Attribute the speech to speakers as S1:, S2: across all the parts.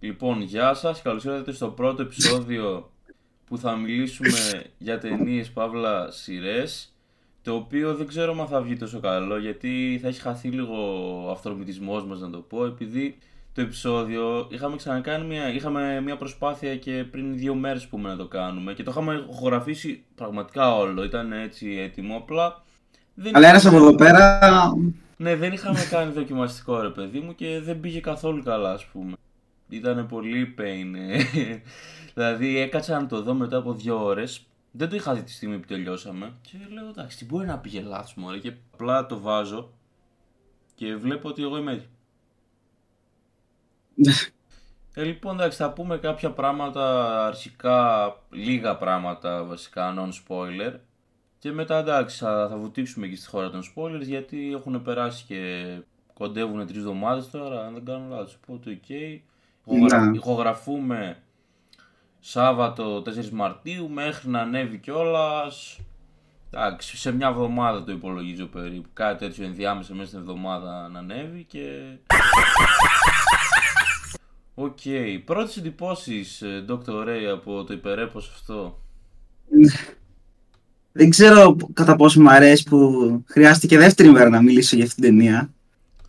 S1: Λοιπόν, γεια σας, καλώς ήρθατε στο πρώτο επεισόδιο που θα μιλήσουμε για ταινίες Παύλα σειρές. Το οποίο δεν ξέρω αν θα βγει τόσο καλό γιατί θα έχει χαθεί λίγο ο αυτορμητισμός μας να το πω επειδή το επεισόδιο είχαμε ξανακάνει μια, είχαμε μια προσπάθεια και πριν δύο μέρες που να το κάνουμε και το είχαμε χωραφίσει πραγματικά όλο, ήταν έτσι έτοιμο απλά
S2: δεν Αλλά ένας από εδώ πέρα
S1: ναι, δεν είχαμε κάνει δοκιμαστικό ρε παιδί μου και δεν πήγε καθόλου καλά, ας πούμε. Ήταν πολύ pain. Ε. δηλαδή έκατσα να το δω μετά από δύο ώρες. Δεν το είχα δει τη στιγμή που τελειώσαμε. Και λέω εντάξει, τι μπορεί να πήγε λάθος μου. Και απλά το βάζω και βλέπω ότι εγώ είμαι έτσι. ε, λοιπόν, εντάξει, θα πούμε κάποια πράγματα αρχικά, λίγα πράγματα βασικά, non-spoiler. Και μετά εντάξει θα, θα βουτήξουμε και στη χώρα των spoilers γιατί έχουν περάσει και κοντεύουν τρεις εβδομάδες τώρα, αν δεν κάνω λάθος. Οπότε, OK. Okay. Ναι. Ηχογραφούμε Σάββατο 4 Μαρτίου μέχρι να ανέβει κιόλας. Εντάξει, σε μια εβδομάδα το υπολογίζω περίπου. Κάτι τέτοιο ενδιάμεσα μέσα στην εβδομάδα να ανέβει και. OK. Okay. Πρώτες εντυπώσεις, ε, Dr. Ray, από το υπερέπος αυτό;
S2: Δεν ξέρω κατά πόσο μου αρέσει που χρειάστηκε δεύτερη μέρα να μιλήσω για αυτήν την ταινία.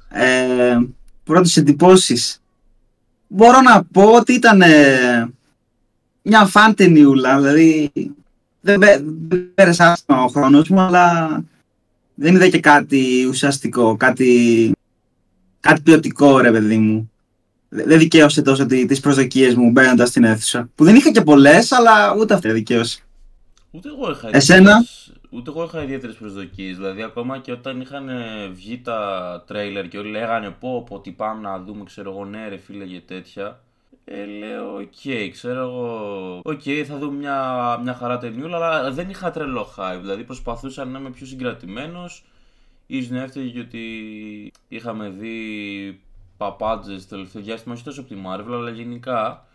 S2: Ε, πρώτες εντυπώσεις. Μπορώ να πω ότι ήταν ε, μια φαν ταινιούλα, δηλαδή δεν, δεν πέρασε άσχημα ο χρόνος μου, αλλά δεν είδα και κάτι ουσιαστικό, κάτι, κάτι ποιοτικό ρε παιδί μου. Δεν δικαίωσε τόσο τις προσδοκίες μου μπαίνοντας στην αίθουσα. Που δεν είχα και πολλές, αλλά ούτε αυτή δικαίωσε.
S1: Ούτε εγώ είχα
S2: Εσένα;
S1: Ούτε εγώ είχα ιδιαίτερες προσδοκίες. Δηλαδή, ακόμα και όταν είχαν βγει τα τρέιλερ και όλοι λέγανε πω, πω τι πάμε να δούμε, ξέρω εγώ, ναι, ρε φίλε και τέτοια. Ε, λέω, OK, okay, ξέρω εγώ. OK, okay, θα δούμε μια, μια χαρά ταινιούλα, αλλά δεν είχα τρελό hype. Δηλαδή, προσπαθούσα να είμαι πιο συγκρατημένος. Ίσως έφταιγε και ότι είχαμε δει παπάντζες το τελευταίο διάστημα, όχι τόσο από τη Marvel, αλλά γενικά.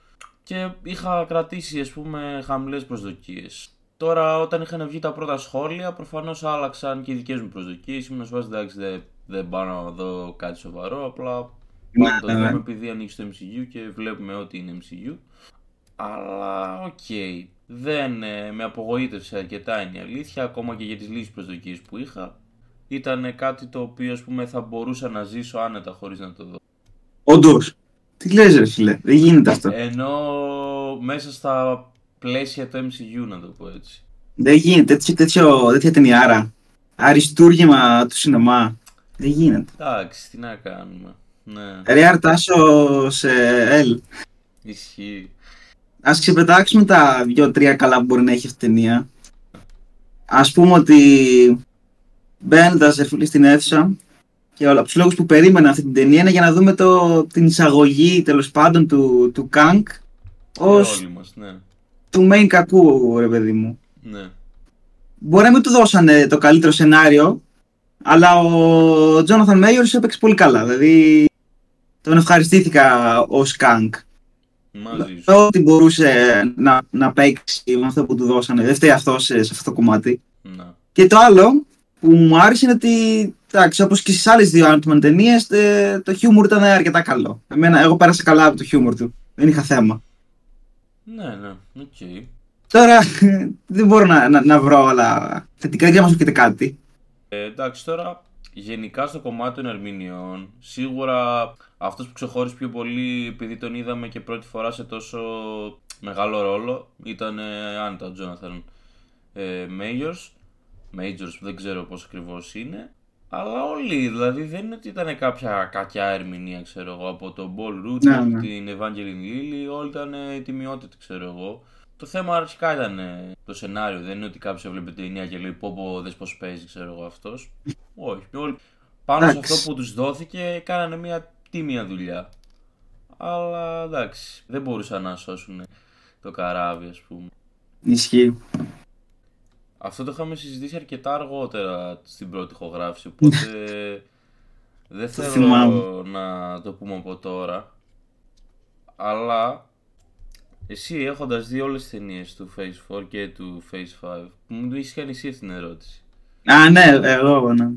S1: Και είχα κρατήσει, ας πούμε, χαμηλές προσδοκίες. Τώρα, όταν είχαν βγει τα πρώτα σχόλια, προφανώς άλλαξαν και οι δικές μου προσδοκίες. Ήμουν σε εντάξει, δεν, δεν πάω να δω κάτι σοβαρό. Απλά πάμε να το ναι, ναι. δούμε επειδή ανήκει στο MCU και βλέπουμε ότι είναι MCU. Αλλά OK. Okay. Δεν ε, με απογοήτευσε αρκετά είναι η αλήθεια, ακόμα και για τις λίγες προσδοκίες που είχα. Ήταν κάτι το οποίο ας πούμε, θα μπορούσα να ζήσω άνετα χωρίς να το δω.
S2: Όντως. Τι λες ρε φίλε, δεν γίνεται αυτό.
S1: Ενώ μέσα στα πλαίσια του MCU, να το πω έτσι.
S2: Δεν γίνεται. Τέτοιο, τέτοιο, τέτοια ταινιάρα. Αριστούργημα του σινεμά. Δεν γίνεται.
S1: Εντάξει, τι να κάνουμε. Ναι.
S2: Ρε αρτάσω σε L.
S1: Ισχύει.
S2: Ας ξεπετάξουμε τα δυο-τρία καλά που μπορεί να έχει αυτή η ταινία. Ας πούμε ότι μπαίνοντα φίλοι στην αίθουσα και όλα από τους λόγους που περίμενα αυτή την ταινία είναι για να δούμε το, την εισαγωγή τέλος πάντων του, του Kank
S1: ως ναι
S2: του main κακού, ρε παιδί μου.
S1: Ναι.
S2: Μπορεί να μην του δώσανε το καλύτερο σενάριο, αλλά ο Τζόναθαν Μέιορ έπαιξε πολύ καλά. Δηλαδή, τον ευχαριστήθηκα ως Κανκ.
S1: Μαζί
S2: Ότι μπορούσε να, να παίξει με αυτό που του δώσανε. Δεν φταίει αυτός σε, αυτό το κομμάτι.
S1: Να.
S2: Και το άλλο που μου άρεσε είναι ότι, εντάξει, όπως και στις άλλες δύο Ant-Man ταινίες, ε, το χιούμορ ήταν αρκετά καλό. Εμένα, εγώ πέρασα καλά από το χιούμορ του. Δεν είχα θέμα.
S1: Ναι, ναι, OK. Okay.
S2: Τώρα δεν μπορώ να, να, να βρω άλλα θετικά για να μας πείτε κάτι.
S1: Ε, εντάξει, τώρα γενικά στο κομμάτι των ερμηνεών, σίγουρα αυτός που ξεχώρισε πιο πολύ επειδή τον είδαμε και πρώτη φορά σε τόσο μεγάλο ρόλο ήταν ε, Άντα, ο Τζόναθαν ε, Majors. Majors, δεν ξέρω πώς ακριβώς είναι. Αλλά όλοι, δηλαδή δεν είναι ότι ήταν κάποια κακιά ερμηνεία, ξέρω εγώ, από τον Paul Rudd ναι, ναι. την Evangeline Lilly, όλοι ήταν τιμιότατοι, ξέρω εγώ. Το θέμα αρχικά ήταν το σενάριο, δεν είναι ότι κάποιος έβλεπε την ταινία και λέει πω πω δες πώς παίζει, ξέρω εγώ αυτός. Όχι, όλοι πάνω σε αυτό που τους δόθηκε κάνανε μια τίμια δουλειά. Αλλά εντάξει, δεν μπορούσαν να σώσουν το καράβι, ας πούμε.
S2: Ισχύει.
S1: Αυτό το είχαμε συζητήσει αρκετά αργότερα στην πρώτη ηχογράφηση, οπότε δεν θέλω να το πούμε από τώρα. Αλλά εσύ έχοντας δει όλες τις ταινίες του Phase 4 και του Phase 5, μου είχες κάνει εσύ την ερώτηση.
S2: Α, ναι, εγώ, ναι.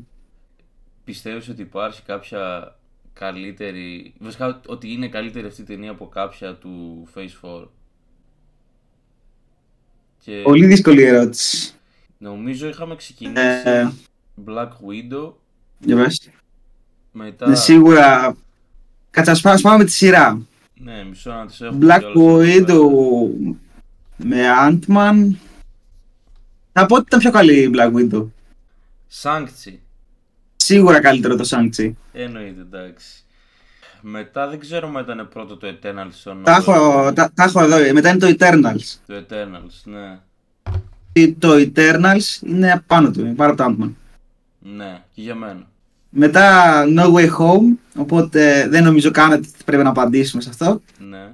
S1: Πιστεύεις ότι υπάρχει κάποια καλύτερη. Βασικά ότι είναι καλύτερη αυτή η ταινία από κάποια του Phase 4. Και
S2: Πολύ δύσκολη ερώτηση.
S1: Νομίζω είχαμε ξεκινήσει
S2: Ε,
S1: Black Widow.
S2: για πες.
S1: Μετά.
S2: Ναι, σίγουρα. Κάτσε, ας πάμε- ας πάμε με τη σειρά.
S1: Ναι, μισό να τις έχω.
S2: Black
S1: κιόλας εδώ πέρα.
S2: Widow με Ant-Man. Θα πω ότι ήταν πιο καλή η Black Widow.
S1: Shang-Chi.
S2: Σίγουρα καλύτερο το Shang-Chi.
S1: Εννοείται, εντάξει. Μετά δεν ξέρω αν ήταν πρώτο το Eternals on
S2: Τα έχω, τα, τα έχω εδώ. Μετά είναι το Eternals.
S1: Το Eternals, ναι.
S2: Το Eternals είναι πάνω του, είναι πάνω από το Ant-Man.
S1: Ναι, και για μένα.
S2: Μετά No Way Home, οπότε δεν νομίζω καν ότι πρέπει να απαντήσουμε σε αυτό.
S1: Ναι.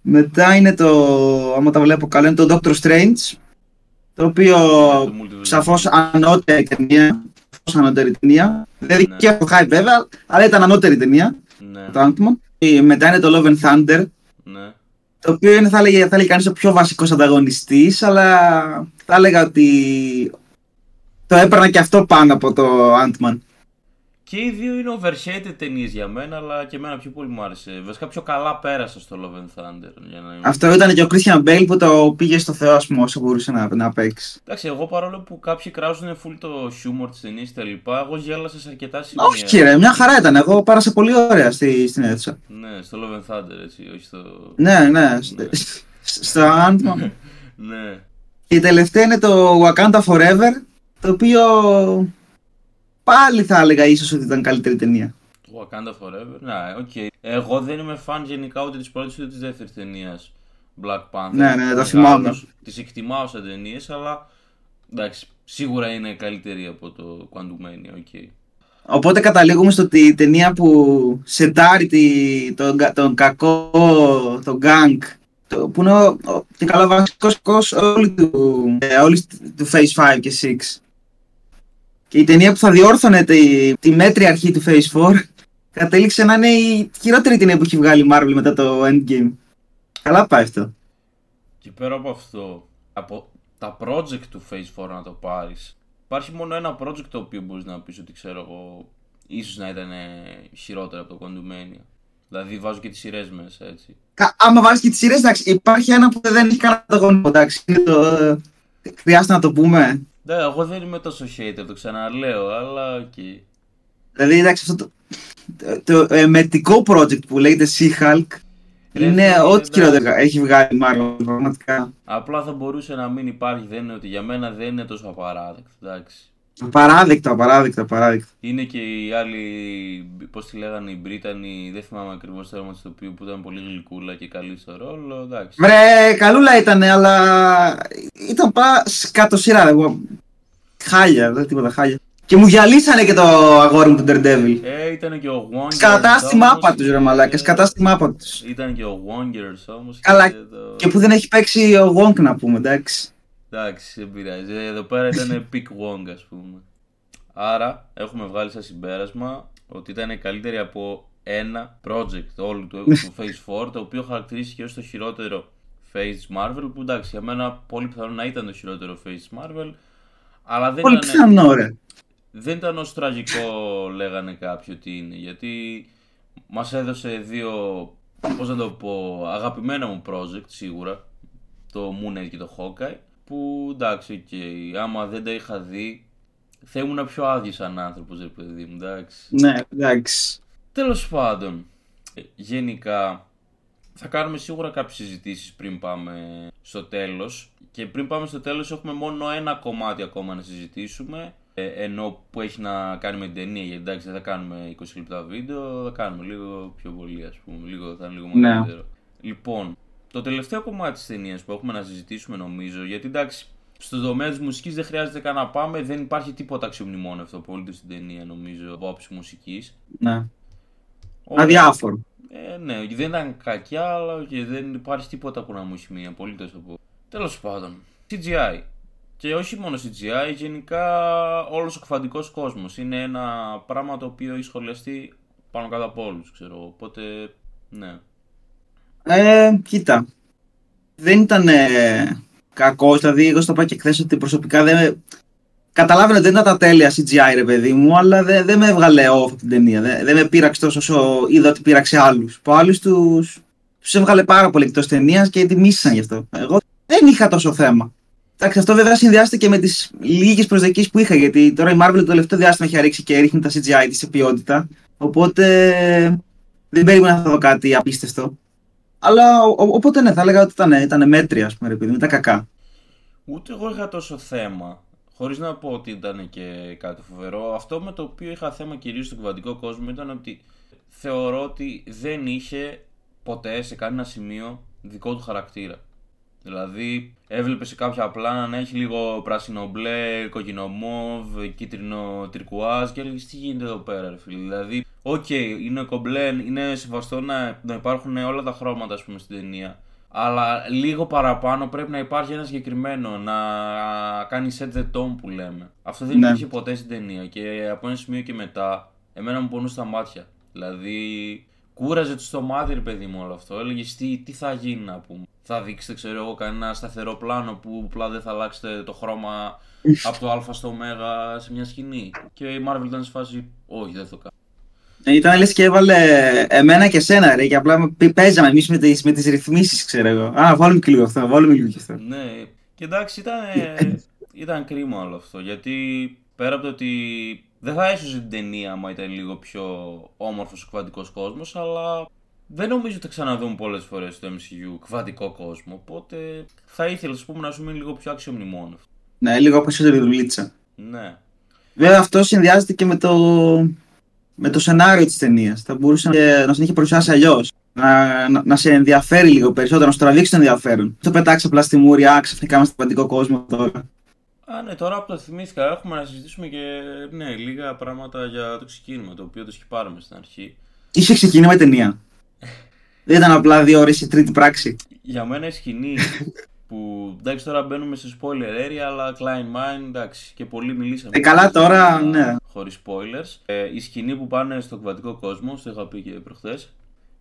S2: Μετά είναι το, άμα τα βλέπω καλά, είναι το Doctor Strange, το οποίο
S1: Το Multiverse.
S2: σαφώς ανώτερη ταινία, σαφώς ανώτερη ταινία. Δεν
S1: Ναι.
S2: δικαίω το hype βέβαια, αλλά ήταν ανώτερη ταινία,
S1: Ναι,
S2: το Ant-Man. Και μετά είναι το Love and Thunder,
S1: ναι.
S2: Το οποίο είναι, θα έλεγε, θα έλεγε κανείς ο πιο βασικός ανταγωνιστής, αλλά θα έλεγα ότι το έπαιρνα και αυτό πάνω από το Ant-Man.
S1: Και οι δύο είναι overshaded ταινίες για μένα, αλλά και εμένα πιο πολύ μου άρεσε. Βασικά πιο καλά πέρασα στο Love and Thunder. Για να είμαι...
S2: Αυτό ήταν και ο Christian Bale που το πήγε στο Θεό, ας πούμε, όσο μπορούσε να, να παίξει.
S1: Εντάξει, εγώ παρόλο που κάποιοι κράζουν full το χιούμορ της ταινίας και τα λοιπά, εγώ γέλασα σε αρκετά σημεία.
S2: Όχι, ρε, μια χαρά ήταν. Εγώ πέρασα πολύ ωραία στη, στην αίθουσα.
S1: Ναι, στο Love and Thunder, έτσι, όχι στο.
S2: Ναι, ναι. σ- Στο Ant-Man.
S1: ναι.
S2: Και η τελευταία είναι το Wakanda Forever, το οποίο πάλι θα έλεγα ίσως ότι ήταν καλύτερη ταινία.
S1: Το Wakanda Forever, ναι, οκ. Εγώ δεν είμαι φαν γενικά ούτε της πρώτης ούτε της δεύτερης ταινίας Black Panther.
S2: Ναι, ναι, το θυμάμαι.
S1: Τις εκτιμάω σαν ταινίες, αλλά εντάξει, σίγουρα είναι καλύτερη από το Quantumania, OK.
S2: Οπότε καταλήγουμε στο ότι η ταινία που σετάρει τη, τον, κα- τον κακό, τον γκάγκ, το, που είναι ο, ο, και καλά βασικός κακός όλη του, ε, όλης του Phase 5 και 6. Και η ταινία που θα διόρθωνε τη, τη μέτρια αρχή του Phase 4 κατέληξε να είναι η χειρότερη ταινία που έχει βγάλει η Marvel μετά το Endgame. Καλά πάει αυτό.
S1: Και πέρα από αυτό, από τα project του Phase 4 να το πάρεις, υπάρχει μόνο ένα project το οποίο μπορείς να πεις ότι ξέρω εγώ, ίσως να ήταν ε, χειρότερο από το Quantumania. Δηλαδή βάζω και τις σειρές μέσα, έτσι.
S2: Κα- Άμα βάλεις και τις σειρές, εντάξει, υπάρχει ένα που δεν έχει κανένα ανταγωνισμό. Εντάξει, είναι το. ε, Χρειάζεται να το πούμε.
S1: Ναι, εγώ δεν είμαι τόσο hater, το ξαναλέω, αλλά οκ.
S2: Δηλαδή, εντάξει, αυτό το, το, το εμετικό project που λέγεται She-Hulk
S1: Ρε,
S2: είναι
S1: φίλε,
S2: ό,τι
S1: εντάξει.
S2: χειρότερο έχει βγάλει η Marvel, πραγματικά.
S1: Απλά θα μπορούσε να μην υπάρχει, δεν είναι ότι για μένα δεν είναι τόσο απαράδεκτο, εντάξει.
S2: Απαράδεκτο, απαράδεκτο, απαράδεκτο.
S1: Είναι και οι άλλοι, πώς τη λέγανε, οι Μπρίτανοι, δεν θυμάμαι ακριβώς το όνομα της τοπίου, που ήταν πολύ γλυκούλα και καλή στο ρόλο, εντάξει.
S2: Βρε, καλούλα ήταν, αλλά ήταν πάρα σκάτω σειρά. Εγώ. Χάλια, δεν τίποτα χάλια. Και μου γυαλίσανε και το αγόρι μου του Daredevil.
S1: Ε, ήταν και ο Wongers
S2: Σκατά στη
S1: όμως
S2: μάπα τους, ρε μαλάκα.
S1: και-
S2: Σκατά στη μάπα τους.
S1: Ήταν και ο Wongers όμως
S2: Καλά,
S1: και το...
S2: Και που δεν έχει παίξει ο Wonk να πούμε, εντάξει.
S1: Εντάξει, δεν πειράζει. Εδώ πέρα ήταν pick Wong, ας πούμε. Άρα, έχουμε βγάλει σαν συμπέρασμα ότι ήταν καλύτερη από ένα project όλου του, του Phase 4, το οποίο χαρακτηρίστηκε ως το χειρότερο Phase Marvel, που εντάξει, για μένα πολύ πιθανό να ήταν το χειρότερο Phase Marvel, αλλά δεν
S2: Πολύ
S1: ήταν,
S2: πιθανό, ρε.
S1: δεν ήταν όσο τραγικό λέγανε κάποιοι ότι είναι, γιατί μας έδωσε δύο, πώς να το πω, αγαπημένα μου project σίγουρα, το Moon Knight και το Hawkeye, που εντάξει, οκ, άμα δεν τα είχα δει, θα ήμουν πιο άδειος σαν άνθρωπος, ρε παιδί μου, εντάξει.
S2: Ναι, εντάξει.
S1: Τέλος πάντων, ε, γενικά θα κάνουμε σίγουρα κάποιες συζητήσεις πριν πάμε στο τέλος και πριν πάμε στο τέλος έχουμε μόνο ένα κομμάτι ακόμα να συζητήσουμε ε, ενώ που έχει να κάνει με την ταινία γιατί εντάξει δεν θα κάνουμε 20 λεπτά βίντεο θα κάνουμε λίγο πιο πολύ ας πούμε λίγο, θα είναι λίγο
S2: Ναι.
S1: μεγαλύτερο λοιπόν το τελευταίο κομμάτι της ταινίας που έχουμε να συζητήσουμε νομίζω γιατί εντάξει στον τομέα της μουσικής δεν χρειάζεται καν να πάμε, δεν υπάρχει τίποτα αξιομνημόνευτο απολύτω στην ταινία νομίζω από άψη μουσικής.
S2: Ναι. Αδιάφορο.
S1: Ε, ναι, δεν ήταν κακιά, αλλά και δεν υπάρχει τίποτα που να μου έχει μείνει απολύτως από. Τέλος πάντων, CGI. Και όχι μόνο CGI, γενικά όλος ο κφαντικό κόσμος. Είναι ένα πράγμα το οποίο έχει σχολιαστεί πάνω κάτω από όλους, ξέρω. Οπότε, ναι.
S2: Ε, κοίτα. Δεν ήταν ε, κακό, δηλαδή εγώ στο είπα και χθες ότι προσωπικά δεν, Καταλάβαινε ότι δεν ήταν τα τέλεια CGI, ρε παιδί μου, αλλά δεν, δεν με έβγαλε off την ταινία. Δεν, δεν με πείραξε τόσο όσο είδα ότι πείραξε άλλους. Που άλλους τους τους έβγαλε πάρα πολύ εκτός ταινίας και τη μίσησαν γι' αυτό. Εγώ δεν είχα τόσο θέμα. Εντάξει, αυτό βέβαια συνδυάζεται και με τις λίγες προσδοκίες που είχα. Γιατί τώρα η Marvel το τελευταίο διάστημα έχει ρίξει και ρίχνει τα CGI της σε ποιότητα. Οπότε δεν περίμενα να δω κάτι απίστευτο. Αλλά οπότε ναι, θα έλεγα ότι ήταν, ήταν μέτρια, ας πούμε, επειδή ήταν κακά.
S1: Ούτε εγώ είχα τόσο θέμα. Χωρίς να πω ότι ήταν και κάτι φοβερό. Αυτό με το οποίο είχα θέμα κυρίως στον κουβαντικό κόσμο ήταν ότι θεωρώ ότι δεν είχε ποτέ σε κανένα σημείο δικό του χαρακτήρα. Δηλαδή, έβλεπες σε κάποια πλάνα να έχει λίγο πράσινο μπλε, κόκκινο μοβ, κίτρινο τιρκουάζ και έλεγες τι γίνεται εδώ πέρα, ρε φίλε; Δηλαδή, οκ, okay, είναι κομπλέ, είναι σεβαστό να, να υπάρχουν όλα τα χρώματα, ας πούμε, στην ταινία. Αλλά λίγο παραπάνω πρέπει να υπάρχει ένα συγκεκριμένο, να κάνει set the tone που λέμε. Αυτό δεν ναι. υπήρχε ποτέ στην ταινία και από ένα σημείο και μετά, εμένα μου πονούσε τα μάτια. Δηλαδή, κούραζε το μάτι, ρε παιδί μου, όλο αυτό. Έλεγες τι, τι θα γίνει να πούμε; Θα δείξετε, ξέρω εγώ, κανένα σταθερό πλάνο που απλά δεν θα αλλάξετε το χρώμα από το Α στο Ω σε μια σκηνή. Και η Marvel ήταν σε φάση, όχι, δεν το κάνω.
S2: Ε, ήταν λες και έβαλε εμένα και σένα ρε και απλά παίζαμε εμείς με τις, με τις ρυθμίσεις ξέρω εγώ. Α, βάλουμε και λίγο αυτό, βάλουμε λίγο και αυτό.
S1: Ναι, και εντάξει ήταν, ήταν κρίμα όλο αυτό γιατί πέρα από το ότι δεν θα έσωζε την ταινία άμα ήταν λίγο πιο όμορφος ο κβαντικός κόσμος, αλλά δεν νομίζω ότι θα ξαναδούμε πολλές φορές στο MCU κβαντικό κόσμο, οπότε θα ήθελα ας πούμε, να σου μείνει λίγο πιο αξιομνημόνιο.
S2: Ναι, λίγο περισσότερη δουλίτσα.
S1: Ναι.
S2: Βέβαια αυτό συνδυάζεται και με το, με το σενάριο της ταινίας. Θα μπορούσε να, να σε είχε παρουσιάσει αλλιώς. Να, να, να, σε ενδιαφέρει λίγο περισσότερο, να σου τραβήξει το ενδιαφέρον. Το πετάξεις απλά στη μούρια, ξαφνικά είμαστε στον κβαντικό κόσμο τώρα.
S1: Α, ναι, τώρα που το θυμήθηκα, έχουμε να συζητήσουμε και ναι, λίγα πράγματα για το ξεκίνημα, το οποίο το σκυπάρουμε στην αρχή.
S2: Είχε ξεκίνημα η ταινία. Δεν ήταν απλά δύο ώρες η τρίτη πράξη.
S1: Για μένα η σκηνή που εντάξει τώρα μπαίνουμε σε spoiler area, αλλά Klein Mine εντάξει και πολύ μιλήσαμε.
S2: Ε, καλά τώρα, ναι.
S1: Χωρίς spoilers. Ε, η σκηνή που πάνε στο κβαντικό κόσμο, το είχα πει και προχθές,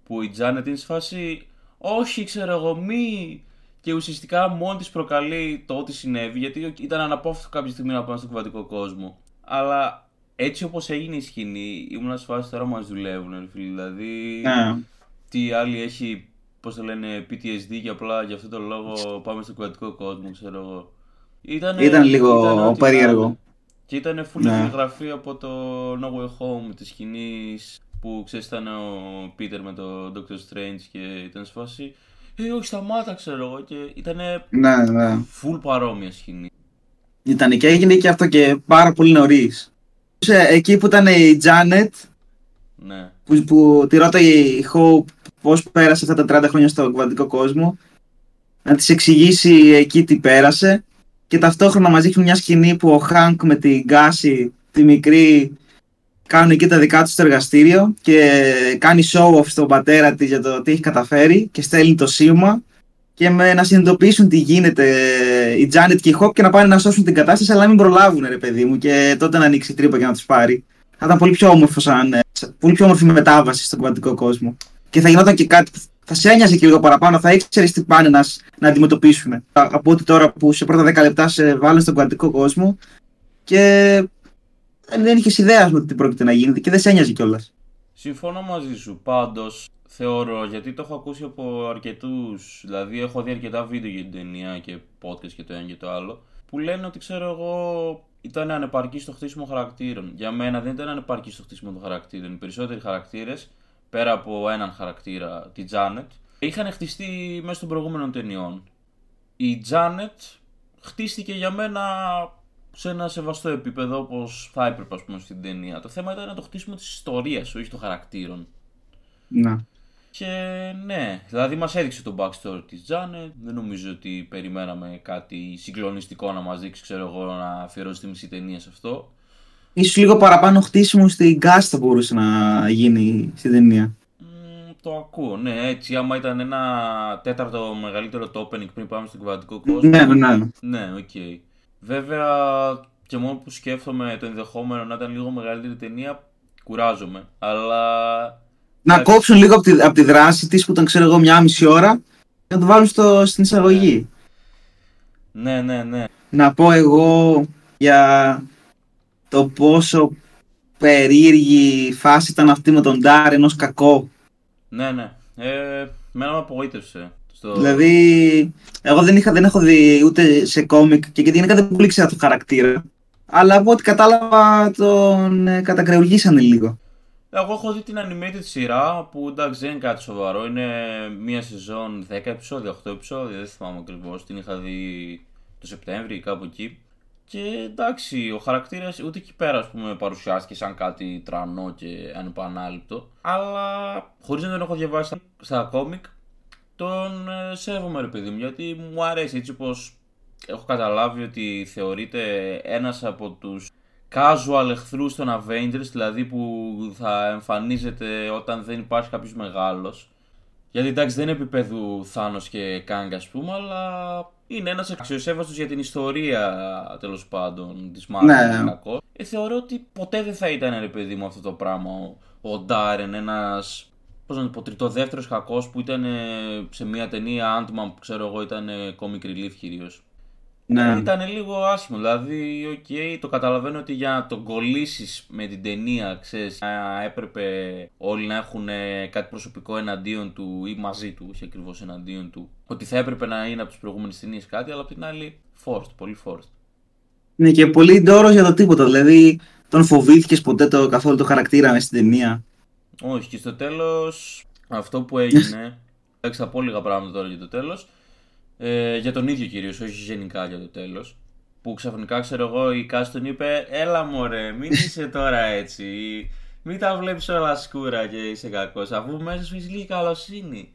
S1: που η Janet είναι σε φάση. Όχι, ξέρω εγώ, μη και ουσιαστικά μόνη της προκαλεί το ότι συνέβη, γιατί ήταν αναπόφευκτο κάποια στιγμή να πάμε στον κουβατικό κόσμο. Αλλά έτσι όπως έγινε η σκηνή, ήμουν σε φάση τώρα μας δουλεύουν, φίλοι. Δηλαδή,
S2: ναι.
S1: τι άλλη έχει, πώς το λένε, PTSD και απλά για αυτό το λόγο πάμε στον κουβατικό κόσμο, ξέρω εγώ.
S2: Ήτανε, ήταν λίγο περίεργο.
S1: Και ήταν full ναι. από το No Way Home της σκηνής που ξέρεις ήταν ο Peter με το Doctor Strange και ήταν σε φάση ε, όχι, σταμάτα, ξέρω εγώ. Και ήταν
S2: ναι, ναι.
S1: full παρόμοια σκηνή.
S2: Ήταν και έγινε και αυτό και πάρα πολύ νωρίς. Εκεί που ήταν η Janet,
S1: ναι.
S2: που, που τη ρώταγε η Hope πώς πέρασε αυτά τα 30 χρόνια στον κουβαντικό κόσμο, να τη εξηγήσει εκεί τι πέρασε. Και ταυτόχρονα μας δείχνει μια σκηνή που ο Χάνκ με την Γκάση, τη μικρή, κάνουν εκεί τα δικά τους στο εργαστήριο και κάνει show off στον πατέρα της για το τι έχει καταφέρει και στέλνει το σήμα και με να συνειδητοποιήσουν τι γίνεται η Τζάνετ και η Χοκ και να πάνε να σώσουν την κατάσταση αλλά να μην προλάβουν ρε παιδί μου και τότε να ανοίξει η τρύπα και να τους πάρει. Θα ήταν πολύ πιο όμορφος σαν, ε, πολύ πιο όμορφη μετάβαση στον κβαντικό κόσμο. Και θα γινόταν και κάτι θα σε ένοιαζε και λίγο παραπάνω, θα ήξερες τι πάνε να, να αντιμετωπίσουν. Από ότι τώρα που σε πρώτα 10 λεπτά σε βάλουν στον κβαντικό κόσμο και δεν είχες ιδέα με τι πρόκειται να γίνει και δεν σε ένοιαζε κιόλας.
S1: Συμφωνώ μαζί σου. Πάντως θεωρώ, γιατί το έχω ακούσει από αρκετούς, δηλαδή έχω δει αρκετά βίντεο για την ταινία και podcast και το ένα και το άλλο, που λένε ότι ξέρω εγώ ήταν ανεπαρκή στο χτίσιμο χαρακτήρων. Για μένα δεν ήταν ανεπαρκή στο χτίσιμο των χαρακτήρων. Οι περισσότεροι χαρακτήρες, πέρα από έναν χαρακτήρα, τη Τζάνετ, είχαν χτιστεί μέσα των προηγούμενων ταινιών. Η Τζάνετ χτίστηκε για μένα σε ένα σεβαστό επίπεδο όπως θα έπρεπε, ας πούμε, στην ταινία. Το θέμα ήταν να το χτίσουμε της ιστορίας, όχι των χαρακτήρων.
S2: Ναι.
S1: Και ναι, δηλαδή μας έδειξε το backstory της Τζάνετ. Δεν νομίζω ότι περιμέναμε κάτι συγκλονιστικό να μας δείξει, ξέρω εγώ, να αφιερώσει τη μισή ταινία σε αυτό.
S2: Ίσως λίγο παραπάνω χτίσιμο στην Cassie θα μπορούσε να γίνει στην ταινία.
S1: Mm, το ακούω, ναι, έτσι άμα ήταν ένα τέταρτο μεγαλύτερο το opening πριν πάμε στον κβαντικό κόσμο.
S2: Ναι, ναι.
S1: Ναι, οκ. Okay. Βέβαια, και μόνο που σκέφτομαι το ενδεχόμενο να ήταν λίγο μεγαλύτερη ταινία, κουράζομαι. Αλλά.
S2: Να κόψουν λίγο από τη, από τη δράση της που ήταν, ξέρω εγώ, μια μισή ώρα και να το βάλουν στο, στην εισαγωγή.
S1: Ναι, ναι, ναι.
S2: Να πω εγώ για το πόσο περίεργη φάση ήταν αυτή με τον Ντάρ ενός κακό.
S1: Ναι, ναι. Ε, μένα με απογοήτευσε. Στο...
S2: Δηλαδή, εγώ δεν, είχα, δεν έχω δει ούτε σε κόμικ και γενικά δεν πολύ ξέρα το χαρακτήρα. Αλλά από ό,τι κατάλαβα τον ε, κατακρεουργήσανε λίγο.
S1: Εγώ έχω δει την animated σειρά που εντάξει δεν είναι κάτι σοβαρό. Είναι μία σεζόν 10 επεισόδια, 8 επεισόδια, δεν θυμάμαι ακριβώς. Την είχα δει το Σεπτέμβριο ή κάπου εκεί. Και εντάξει, ο χαρακτήρας ούτε εκεί πέρα ας πούμε, παρουσιάστηκε σαν κάτι τρανό και ανεπανάληπτο. Αλλά χωρίς να τον έχω διαβάσει στα κόμικ, τον ε, σέβομαι ρε παιδί μου. Γιατί μου αρέσει έτσι πως έχω καταλάβει ότι θεωρείται ένας από τους casual εχθρούς των Avengers, δηλαδή που θα εμφανίζεται όταν δεν υπάρχει κάποιος μεγάλος. Γιατί εντάξει δεν είναι επίπεδου Θάνος και Κάγκ ας πούμε, αλλά είναι ένας αξιοσέβαστος για την ιστορία τέλος πάντων της Marvel
S2: Ναι.
S1: κακό. Ε, θεωρώ ότι ποτέ δεν θα ήταν ρε παιδί μου αυτό το πράγμα ο, ο Ντάρεν, ένας πώς να το πω, τριτοδεύτερος κακός που ήταν ε, σε μια ταινία Ant-Man που ξέρω εγώ ήταν ε, comic relief κυρίως.
S2: Ναι.
S1: Ήταν λίγο άσχημο. Δηλαδή, οκ, το καταλαβαίνω ότι για να τον κολλήσεις με την ταινία, ξέρεις, να έπρεπε όλοι να έχουν ε, κάτι προσωπικό εναντίον του ή μαζί του, όχι ακριβώς εναντίον του. Ότι θα έπρεπε να είναι από τις προηγούμενες ταινίες κάτι, αλλά απ' την άλλη, forced, πολύ forced.
S2: Είναι και πολύ ντόρο για το τίποτα. Δηλαδή, τον φοβήθηκες ποτέ το, καθόλου το χαρακτήρα μες στην ταινία;
S1: Όχι, και στο τέλος, αυτό που έγινε. Εντάξει, θα πω λίγα πράγματα τώρα για το τέλος. Ε, για τον ίδιο κυρίως, όχι γενικά για το τέλος. Που ξαφνικά ξέρω εγώ η Cassie τον είπε: Έλα μωρέ, μην είσαι τώρα έτσι. Μην τα βλέπεις όλα σκούρα και είσαι κακός. Αφού μέσα σου έχει λίγη καλοσύνη.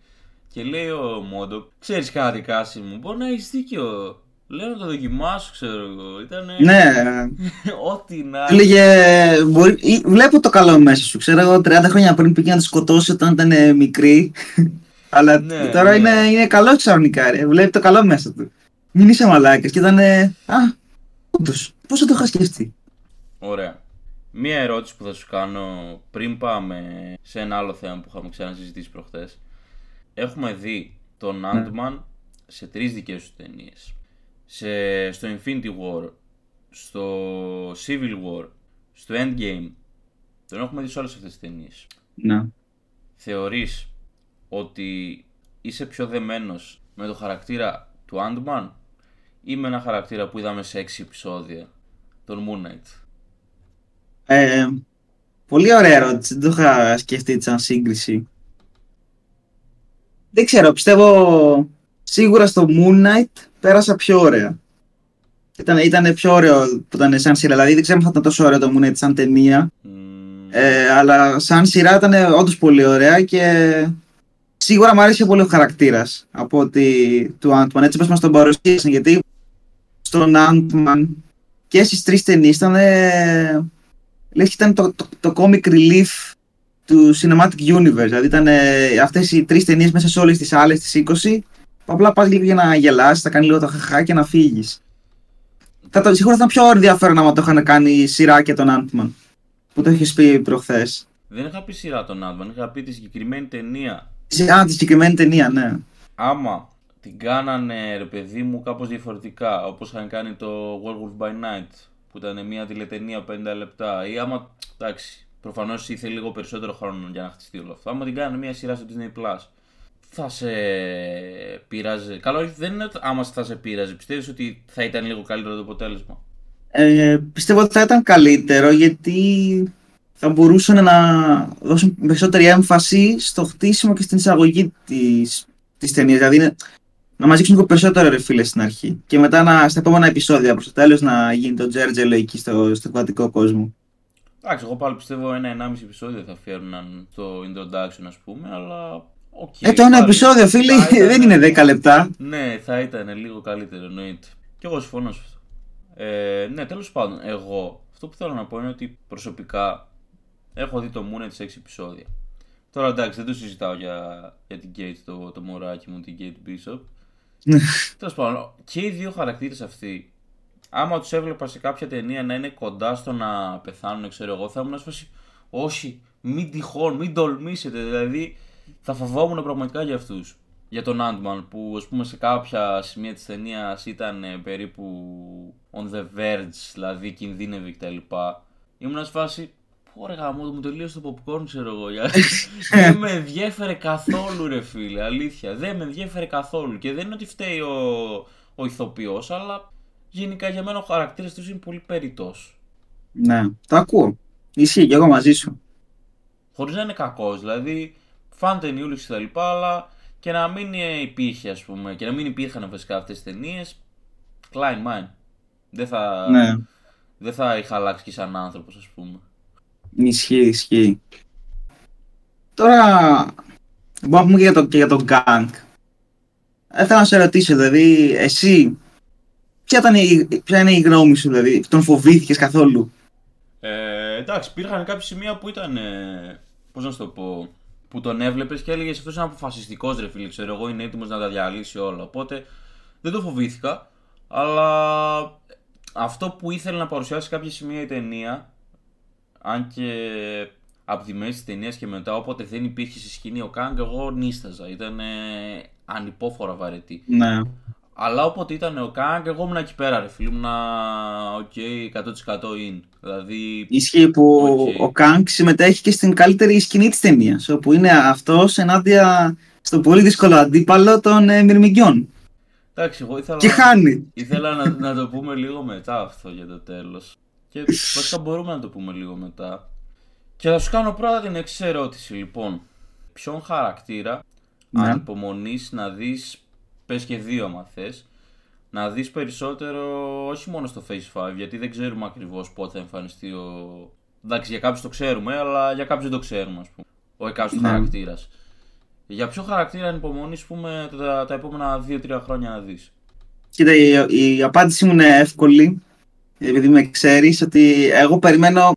S1: Και λέει ο MODOK: Ξέρεις κάτι, Cassie μου, μπορεί να έχεις δίκιο. Λέω να το δοκιμάσω, ξέρω εγώ. Ήτανε.
S2: Ναι,
S1: Ό,τι να.
S2: έλεγε. Μπορεί, ή- βλέπω το καλό μέσα σου. Ξέρω εγώ 30 χρόνια πριν πήγε να τη σκοτώσει όταν ήταν ε, μικρή. Αλλά
S1: Ναι,
S2: τώρα
S1: ναι.
S2: είναι, είναι καλό ξαφνικά. Ρε. Βλέπει το καλό μέσα του. Μην είσαι μαλάκας. Και ήταν. ε, Α, όντως. Πώς θα το είχα σκεφτεί;
S1: Ωραία. Μία ερώτηση που θα σου κάνω πριν πάμε σε ένα άλλο θέμα που είχαμε ξανασυζητήσει προχτές. Έχουμε δει τον Ant-Man σε τρεις δικές σου ταινίες. Σε, στο Infinity War, στο Civil War, στο Endgame. Τον έχουμε δει σε όλες αυτές τις ταινίες.
S2: Ναι.
S1: Θεωρείς ότι είσαι πιο δεμένος με το χαρακτήρα του Ant-Man ή με ένα χαρακτήρα που είδαμε σε 6 επεισόδια, τον Moon Knight;
S2: Ε, πολύ ωραία ερώτηση. Δεν το είχα σκεφτεί σαν σύγκριση. Δεν ξέρω, πιστεύω σίγουρα στο Moon Knight πέρασα πιο ωραία. Ήταν, ήταν πιο ωραίο που ήταν σαν σειρά. Δηλαδή δεν ξέρω αν θα ήταν τόσο ωραίο το Moon Knight σαν ταινία.
S1: Μμμ.
S2: Ε, αλλά σαν σειρά ήταν όντως πολύ ωραία και σίγουρα μου άρεσε πολύ ο χαρακτήρας από ότι του Ant-Man. Έτσι όπως μας τον παρουσίασαν. Γιατί στον Ant-Man και στις τρεις ταινίες ήταν. Ε, λες και ήταν το, το, το comic relief του Cinematic Universe. Δηλαδή ήταν ε, αυτές οι τρεις ταινίες μέσα σε όλες τις άλλες τις 20. που Απλά πας λίγο για να γελάσεις, θα κάνει λίγο το χαχά και να φύγεις. Θα το, σίγουρα θα ήταν πιο ενδιαφέρον άμα το είχαν κάνει σειρά και τον Ant-Man. Που το έχει πει προχθές.
S1: Δεν είχα πει σειρά τον Ant-Man, είχα πει τη συγκεκριμένη ταινία.
S2: Α, τη συγκεκριμένη ταινία, ναι.
S1: Άμα την κάνανε ρε παιδί μου κάπως διαφορετικά, όπως είχαν κάνει το Werewolf by Night, που ήταν μια τηλετενία 50 λεπτά, ή άμα, εντάξει, προφανώς ήθελε λίγο περισσότερο χρόνο για να χτιστεί όλο αυτό, άμα την κάνανε μια σειρά στο Disney Plus, θα σε πειράζει. Καλό, όχι, δεν είναι ότι άμα θα σε πειράζει, πιστεύεις ότι θα ήταν λίγο καλύτερο το αποτέλεσμα;
S2: Ε, πιστεύω ότι θα ήταν καλύτερο γιατί θα μπορούσαν να δώσουν περισσότερη έμφαση στο χτίσιμο και στην εισαγωγή της, της ταινίας. Δηλαδή είναι- να μας δείξουν λίγο περισσότερο ρε φίλε στην αρχή. Και μετά να, στα επόμενα επεισόδια προς το τέλος να γίνει το τζέρτζελο εκεί στο, στο κβαντικό κόσμο.
S1: Εντάξει, εγώ πάλι πιστεύω ένα-ενάμιση επεισόδιο θα φέρναν το introduction ας πούμε, αλλά... οκ,
S2: ε, το ένα
S1: πάλι
S2: επεισόδιο φίλε
S1: θα ήταν-
S2: δεν είναι 10 λεπτά.
S1: Ναι, θα ήταν λίγο καλύτερο, εννοείται. Και εγώ συμφωνώ σε αυτό. Ε, ναι, τέλος πάντων, εγώ αυτό που θέλω να πω είναι ότι προσωπικά έχω δει το Moon Knight σε 6 επεισόδια. Τώρα εντάξει, δεν το συζητάω για, για την Kate, το, το μωράκι μου, την Kate Bishop. Τέλος πάντων, και οι δύο χαρακτήρες αυτοί, άμα τους έβλεπα σε κάποια ταινία να είναι κοντά στο να πεθάνουν, ξέρω εγώ, θα ήμουν σε φάση, Όχι, μην τυχόν, μην τολμήσετε. Δηλαδή, θα φοβόμουν πραγματικά για αυτούς. για τον Ant-Man που ας πούμε σε κάποια σημεία της ταινίας ήταν ε, περίπου on the verge, δηλαδή κινδύνευε κτλ. Ήμουν σε φάση, πω ρε γαμώ, μου τελείωσε το popcorn ξέρω εγώ. δεν με ενδιέφερε καθόλου ρε φίλε, αλήθεια. Δεν με ενδιέφερε καθόλου και δεν είναι ότι φταίει ο, ο ηθοποιός, αλλά γενικά για μένα ο χαρακτήρας τους είναι πολύ περιττός.
S2: Ναι, το ακούω. Ισχύει και εγώ μαζί σου.
S1: Χωρίς να είναι κακός, δηλαδή φαν ταινιούλης και τα λοιπά, αλλά και να μην υπήρχε ας πούμε και να μην υπήρχαν βασικά αυτές τις ταινίες Klein mine δεν θα,
S2: Ναι,
S1: δεν θα είχα αλλάξει και σαν άνθρωπος ας πούμε
S2: ισχύει, ισχύει. Τώρα, μπορούμε να πούμε και για, το, και για τον Gang. Ήθελα να σε ρωτήσω, δηλαδή, εσύ, ποια, ήταν η, ποια είναι η γνώμη σου, δηλαδή, τον φοβήθηκες καθόλου;
S1: ε, εντάξει υπήρχαν κάποια σημεία που ήταν ε, πώς να σου το πω που τον έβλεπες και έλεγες αυτός είναι αποφασιστικός ρε φίλε. Ξέρω εγώ είναι έτοιμος να τα διαλύσει όλα. Οπότε δεν το φοβήθηκα. Αλλά αυτό που ήθελε να παρουσιάσει σε κάποια σημεία η ταινία, αν και από τη μέση της ταινίας και μετά, όποτε δεν υπήρχε στη σκηνή ο Κάγκ, εγώ νίσταζα. Ήταν ανυπόφορα βαρετή.
S2: Ναι.
S1: Αλλά όποτε ήταν ο Κάγκ, εγώ ήμουν εκεί πέρα, ρε φίλε. Ήμουν, οκ, 100% in. Δηλαδή,
S2: Ισχύει που
S1: Οκ.
S2: ο Kang συμμετέχει και στην καλύτερη σκηνή της ταινίας, όπου είναι αυτός ενάντια στο πολύ δύσκολο αντίπαλο των ε, Μυρμηγκιών.
S1: εντάξει, εγώ ήθελα
S2: Και
S1: να-
S2: χάνει.
S1: Ήθελα να, να το πούμε λίγο μετά αυτό για το τέλος. Και βασικά μπορούμε να το πούμε λίγο μετά. Και θα σου κάνω πρώτα την εξής ερώτηση λοιπόν. Ποιον χαρακτήρα
S2: Ναι.
S1: ανυπομονείς να δεις, πες και δύο άμα θες, να δεις περισσότερο όχι μόνο στο Face 5, γιατί δεν ξέρουμε ακριβώς πότε θα εμφανιστεί ο... Εντάξει, για κάποιους το ξέρουμε, αλλά για κάποιους δεν το ξέρουμε, ας πούμε. Ο εκάστοτε
S2: Ναι.
S1: χαρακτήρας. Για ποιο χαρακτήρα ανυπομονείς, πούμε, τα, τα επόμενα 2-3 χρόνια να δεις;
S2: Κοίτα, η, η απάντησή μου είναι εύκολη, επειδή με ξέρεις, ότι εγώ περιμένω,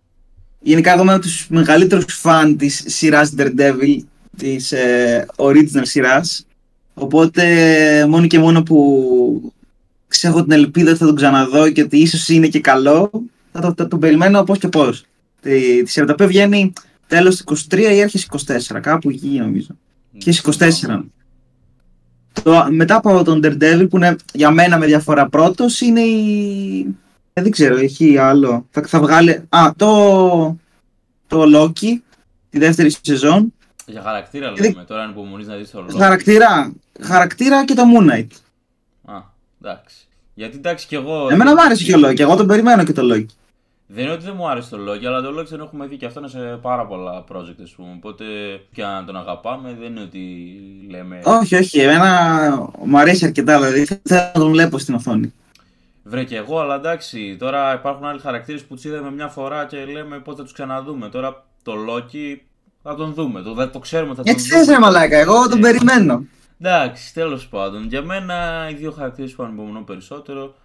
S2: γενικά εγώ είμαι από τους μεγαλύτερους φαν της σειράς Daredevil, της ε, original σειράς, οπότε μόνο και μόνο που ξέρω την ελπίδα ότι θα τον ξαναδώ και ότι ίσως είναι και καλό, θα το, θα το περιμένω πώς και πώς. Τη, τη σειρά τα οποία βγαίνει τέλος του 23 ή αρχές 24, κάπου εκεί νομίζω. Και στις 24. Το, μετά από τον Daredevil που είναι για μένα με διαφορά πρώτος είναι η... Ε, δεν ξέρω, έχει άλλο. Θα, θα βγάλει... Α, το... Το Loki, τη δεύτερη σεζόν.
S1: Για χαρακτήρα
S2: Δεν-
S1: λέμε, τώρα ανυπομονείς να δεις το λόγο.
S2: Χαρακτήρα, χαρακτήρα και το Moon Knight.
S1: Α, εντάξει. Γιατί εντάξει και εγώ...
S2: Εμένα μου άρεσε και ο Loki, εγώ τον περιμένω και το Loki.
S1: Δεν είναι ότι δεν μου άρεσε το Loki, αλλά το Loki τον έχουμε δει και αυτό σε πάρα πολλά project, ας πούμε. Οπότε και αν τον αγαπάμε, δεν είναι ότι λέμε.
S2: Όχι, όχι, εμένα μου αρέσει αρκετά, δηλαδή θέλω να τον βλέπω στην οθόνη.
S1: Βρε και εγώ, αλλά εντάξει, τώρα υπάρχουν άλλοι χαρακτήρες που τους είδαμε μια φορά και λέμε πότε θα τους ξαναδούμε. Τώρα το Loki θα τον δούμε. Το, δεν το ξέρουμε, θα τον
S2: Έτσι θες
S1: δούμε.
S2: ρε μαλάκα, εγώ τον
S1: Ε,
S2: περιμένω.
S1: Εντάξει, τέλος πάντων. Για μένα οι δύο χαρακτήρες που ανυπομονώ περισσότερο,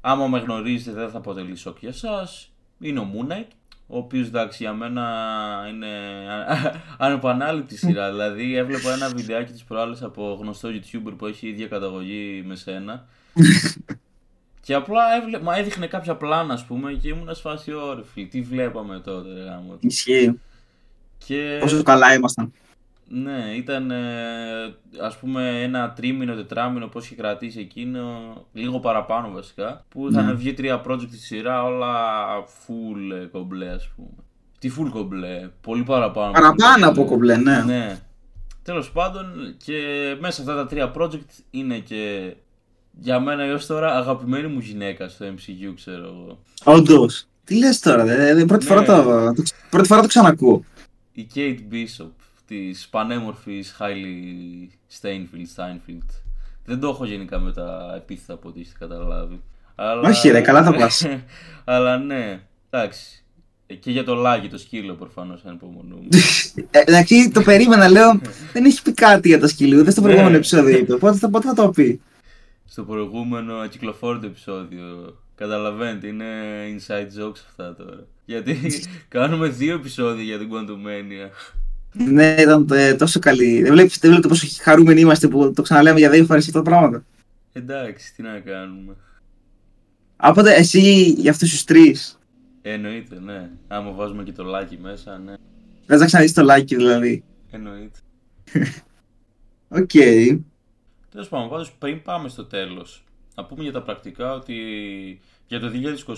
S1: άμα με γνωρίζετε, δεν θα αποτελεί σοκ για εσάς. Είναι ο Moon Knight, ο οποίος εντάξει για μένα είναι ανεπανάληπτη σειρά. δηλαδή, έβλεπα ένα βιντεάκι της προάλλη από γνωστό YouTuber που έχει ίδια καταγωγή με σένα. και απλά έβλε... μα έδειχνε κάποια πλάνα, ας πούμε, και ήμουν ασφάσει όρεφη. Τι βλέπαμε τότε, ρε γάμο.
S2: Ισχύει.
S1: Και...
S2: Πόσο καλά ήμασταν.
S1: Ναι, ήταν ε, ας πούμε ένα τρίμηνο, τετράμινο πώς είχε κρατήσει εκείνο, λίγο παραπάνω βασικά, που είχαν
S2: Ναι.
S1: βγει τρία project στη σειρά, όλα full ε, κομπλέ ας πούμε. Τι full κομπλέ, πολύ παραπάνω. από full
S2: Παραπάνω από κομπλέ, ναι.
S1: Ναι. Τέλος πάντων και μέσα σε αυτά τα τρία project είναι και για μένα έως τώρα αγαπημένη μου γυναίκα στο MCU ξέρω εγώ.
S2: Όντως. Τι λες τώρα, δε, δε, πρώτη,
S1: Ναι.
S2: φορά το, το, πρώτη φορά το ξανακούω.
S1: Η Kate Bishop της πανέμορφης Hailey Steinfeld, Steinfeld. Δεν το έχω γενικά με τα επίθετα από ό,τι έχετε καταλάβει. Αλλά...
S2: Όχι, ρε, καλά τα πας.
S1: Αλλά ναι, εντάξει. Ε, Και για το λάγι, το σκύλο προφανώς ανυπομονούμε.
S2: Ε, εντάξει, το περίμενα, λέω. δεν έχει πει κάτι για το σκυλί, ούτε στο
S1: Ναι.
S2: προηγούμενο επεισόδιο είπε. Πότε, θα- πότε θα το πει.
S1: Στο προηγούμενο ακυκλοφόρητο επεισόδιο. Καταλαβαίνετε, είναι inside jokes αυτά τώρα. Γιατί κάνουμε δύο επεισόδια για την Quantum Mania.
S2: ναι, ήταν ε, τόσο καλή. Δεν βλέπετε, δεν βλέπετε πόσο χαρούμενοι είμαστε που το ξαναλέμε για δύο φορές αυτά τα πράγματα.
S1: Εντάξει, τι να κάνουμε.
S2: Οπότε εσύ για αυτούς τους τρεις.
S1: Εννοείται, ναι. Άμα βάζουμε και το λάκι μέσα, ναι.
S2: Δεν θα ξαναδείς το like δηλαδή.
S1: Εννοείται.
S2: Οκ.
S1: Τέλος πάντων, πάντως πριν πάμε στο τέλος, να πούμε για τα πρακτικά ότι για το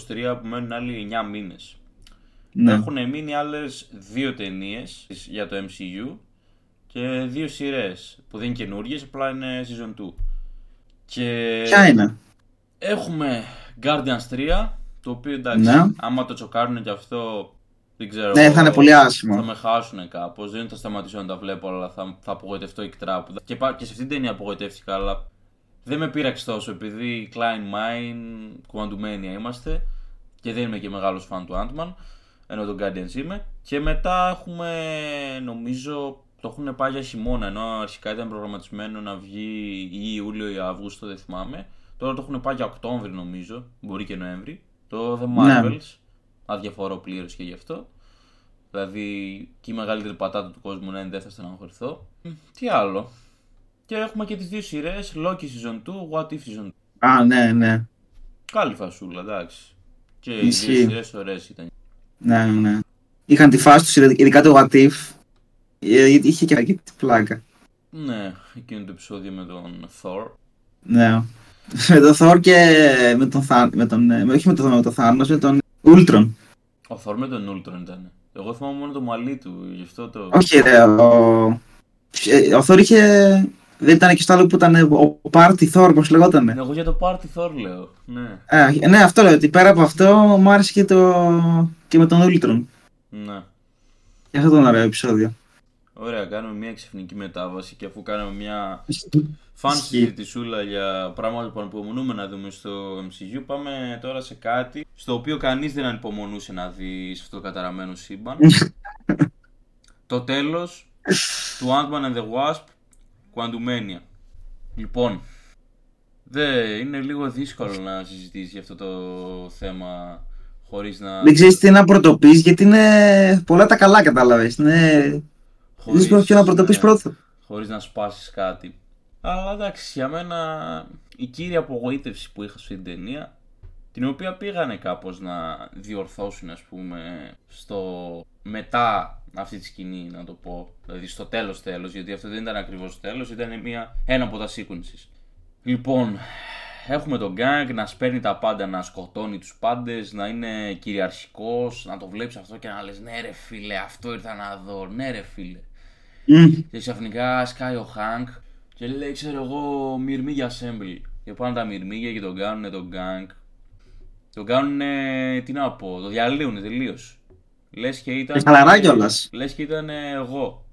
S1: 2023 που μένουν άλλοι 9 μήνες.
S2: Ναι.
S1: Έχουν μείνει άλλες δύο ταινίες για το MCU και δύο σειρές που δεν είναι καινούργιες, απλά είναι season 2. Και
S2: Ποια είναι;
S1: έχουμε Guardians 3, το οποίο εντάξει,
S2: Ναι.
S1: άμα το τσοκάρουν και αυτό, δεν ξέρω.
S2: Ναι, θα είναι πολύ
S1: Θα
S2: άσχημο.
S1: με χάσουν κάπως. Δεν θα σταματήσω να τα βλέπω, αλλά θα, θα απογοητευτώ έξτρα. που- Και, πα- και σε αυτήν την ταινία απογοητεύτηκα, αλλά δεν με πείραξε τόσο επειδή Klein Mine, Quantumania είμαστε και δεν είμαι και μεγάλος φαν του Ant-Man, ενώ τον Guardians είμαι. Και μετά έχουμε, νομίζω, το έχουν πάει για χειμώνα, ενώ αρχικά ήταν προγραμματισμένο να βγει ή Ιούλιο ή Αύγουστο, δεν θυμάμαι. Τώρα το έχουν πάει για Οκτώβρη, νομίζω, μπορεί και Νοέμβρη. Το The
S2: Ναι.
S1: Marvels, αδιαφορώ πλήρως και γι' αυτό. Δηλαδή και η μεγαλύτερη πατάτα του κόσμου να είναι δεν θα στεναχωρηθώ. Μ, Τι άλλο; Και έχουμε και τις δύο σειρές, Loki Season 2, What If Season 2.
S2: Α, ναι, ναι.
S1: Καλή φασούλα, εντάξει. Και οι δύο
S2: Ισχύει.
S1: σειρές ωραίες ήταν.
S2: Ναι, ναι. Είχαν τη φάση τους, ειδικά το What If. ε, Γιατί είχε και αρκετή πλάκα.
S1: Ναι, εκείνο το επεισόδιο με τον Thor.
S2: Ναι. Με τον Thor και με τον Θάνο. Με τον, ε, όχι με τον, με τον Thanos, με τον Ultron.
S1: Ο Thor με τον Ultron ήταν. Εγώ θυμάμαι μόνο το μαλλί του, γι' αυτό το...
S2: Όχι, ρε. Ο, ε, ο Thor είχε. Δεν ήταν και στο άλλο που ήταν ο Party Thor, πώς λεγότανε.
S1: Ναι, Εγώ για το Party Thor λέω. Ναι,
S2: Ε, ναι, αυτό λέω. Ότι πέρα από αυτό μου άρεσε και, το... και με τον Ultron.
S1: ναι.
S2: Και αυτό ήταν ωραίο επεισόδιο.
S1: Ωραία, κάνουμε μια ξεφνική μετάβαση και αφού κάναμε μια φαν
S2: Ισχύει.
S1: συζητησούλα για πράγματα που ανυπομονούμε να δούμε στο MCU, πάμε τώρα σε κάτι στο οποίο κανείς δεν ανυπομονούσε να δει σε αυτό το καταραμένο σύμπαν. το τέλος του Ant-Man and the Wasp, Quantumania. Λοιπόν, δε, είναι λίγο δύσκολο να συζητήσεις για αυτό το θέμα χωρίς να...
S2: Δεν ξέρεις τι να πρωτοποιείς γιατί είναι πολλά τα καλά, κατάλαβες. Είναι
S1: χωρίς,
S2: δύσκολο ποιο να πρωτοποιεί
S1: ναι,
S2: πρώτο.
S1: χωρίς να σπάσεις κάτι. Αλλά εντάξει, για μένα η κύρια απογοήτευση που είχα στην ταινία, την οποία πήγανε κάπως να διορθώσουν ας πούμε στο μετά αυτή τη σκηνή να το πω, δηλαδή στο τέλος τέλος, γιατί αυτό δεν ήταν ακριβώς το τέλος, ήταν μια, ένα από τα sequences. Λοιπόν, έχουμε τον Γκάγκ να σπέρνει τα πάντα, να σκοτώνει τους πάντες, να είναι κυριαρχικός, να το βλέπεις αυτό και να λες ναι ρε φίλε, αυτό ήρθα να δω, ναι ρε φίλε.
S2: Μμ.
S1: Και ξαφνικά σκάει ο Hank και λέει, ξέρω εγώ, μυρμήγκια assembly. Και πάνε τα μυρμήγκια και τον κάνουν τον γκάγκ. Τον κάνουν, τι να πω, το διαλύουν τελείως. Λες και ήταν.
S2: Και χαλαρά κιόλας.
S1: Λες και ήταν εγώ.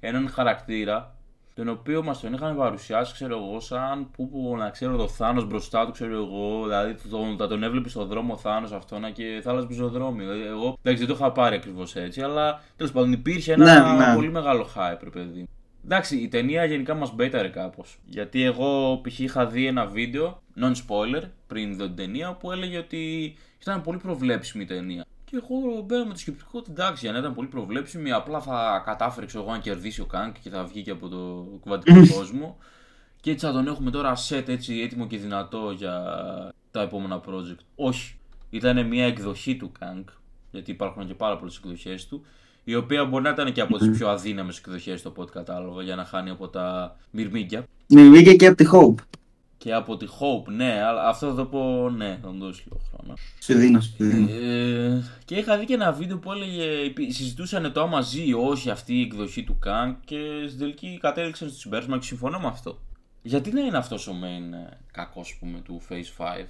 S1: Έναν χαρακτήρα τον οποίο μας τον είχαν παρουσιάσει, ξέρω εγώ, σαν που, που να ξέρω το Θάνος μπροστά του, ξέρω εγώ. Δηλαδή τον, θα τον έβλεπε στον δρόμο ο Θάνος αυτόνα και θα άλλαζε πεζοδρόμιο. Δηλαδή, εγώ εντάξει, δεν το είχα πάρει ακριβώς έτσι, αλλά τέλος πάντων υπήρχε ένα
S2: Ναι, ναι.
S1: πολύ μεγάλο hype, ρε παιδί. Εντάξει, η ταινία γενικά μας μπέταρε κάπως. Γιατί εγώ π.χ. είχα δει ένα βίντεο, non-spoiler, πριν δω την ταινία, που έλεγε ότι ήταν πολύ προβλέψιμη η ταινία. Και εγώ μπαίνω με το σκεπτικό ότι εντάξει, αν ήταν πολύ προβλέψιμη, απλά θα κατάφερε ξέρω, εγώ, να κερδίσει ο Kang και θα βγει και από το κουβαντικό κόσμο. Και έτσι θα τον έχουμε τώρα set έτσι έτοιμο και δυνατό για τα επόμενα project. Όχι. Ήταν μια εκδοχή του Kang, γιατί υπάρχουν και πάρα πολλές εκδοχές του, η οποία μπορεί να ήταν και από τις πιο αδύναμες εκδοχές του από ό,τι κατάλαβα, για να χάνει από τα μυρμήγκια.
S2: Μη βγήκε και από τη Hope.
S1: Και από τη Hope, ναι, αλλά αυτό θα το πω, ναι, θα μου δώσει λίγο χρόνο.
S2: Σου δίνω, σου δίνω.
S1: Ε, και είχα δει και ένα βίντεο που έλεγε, συζητούσαν το άμα ζει ή όχι αυτή η εκδοχή του Kang και στην τελική κατέληξαν στο συμπέρασμα και συμφωνώ με αυτό. Γιατί να είναι αυτός ο main ε, κακός, ας πούμε, του Phase 5,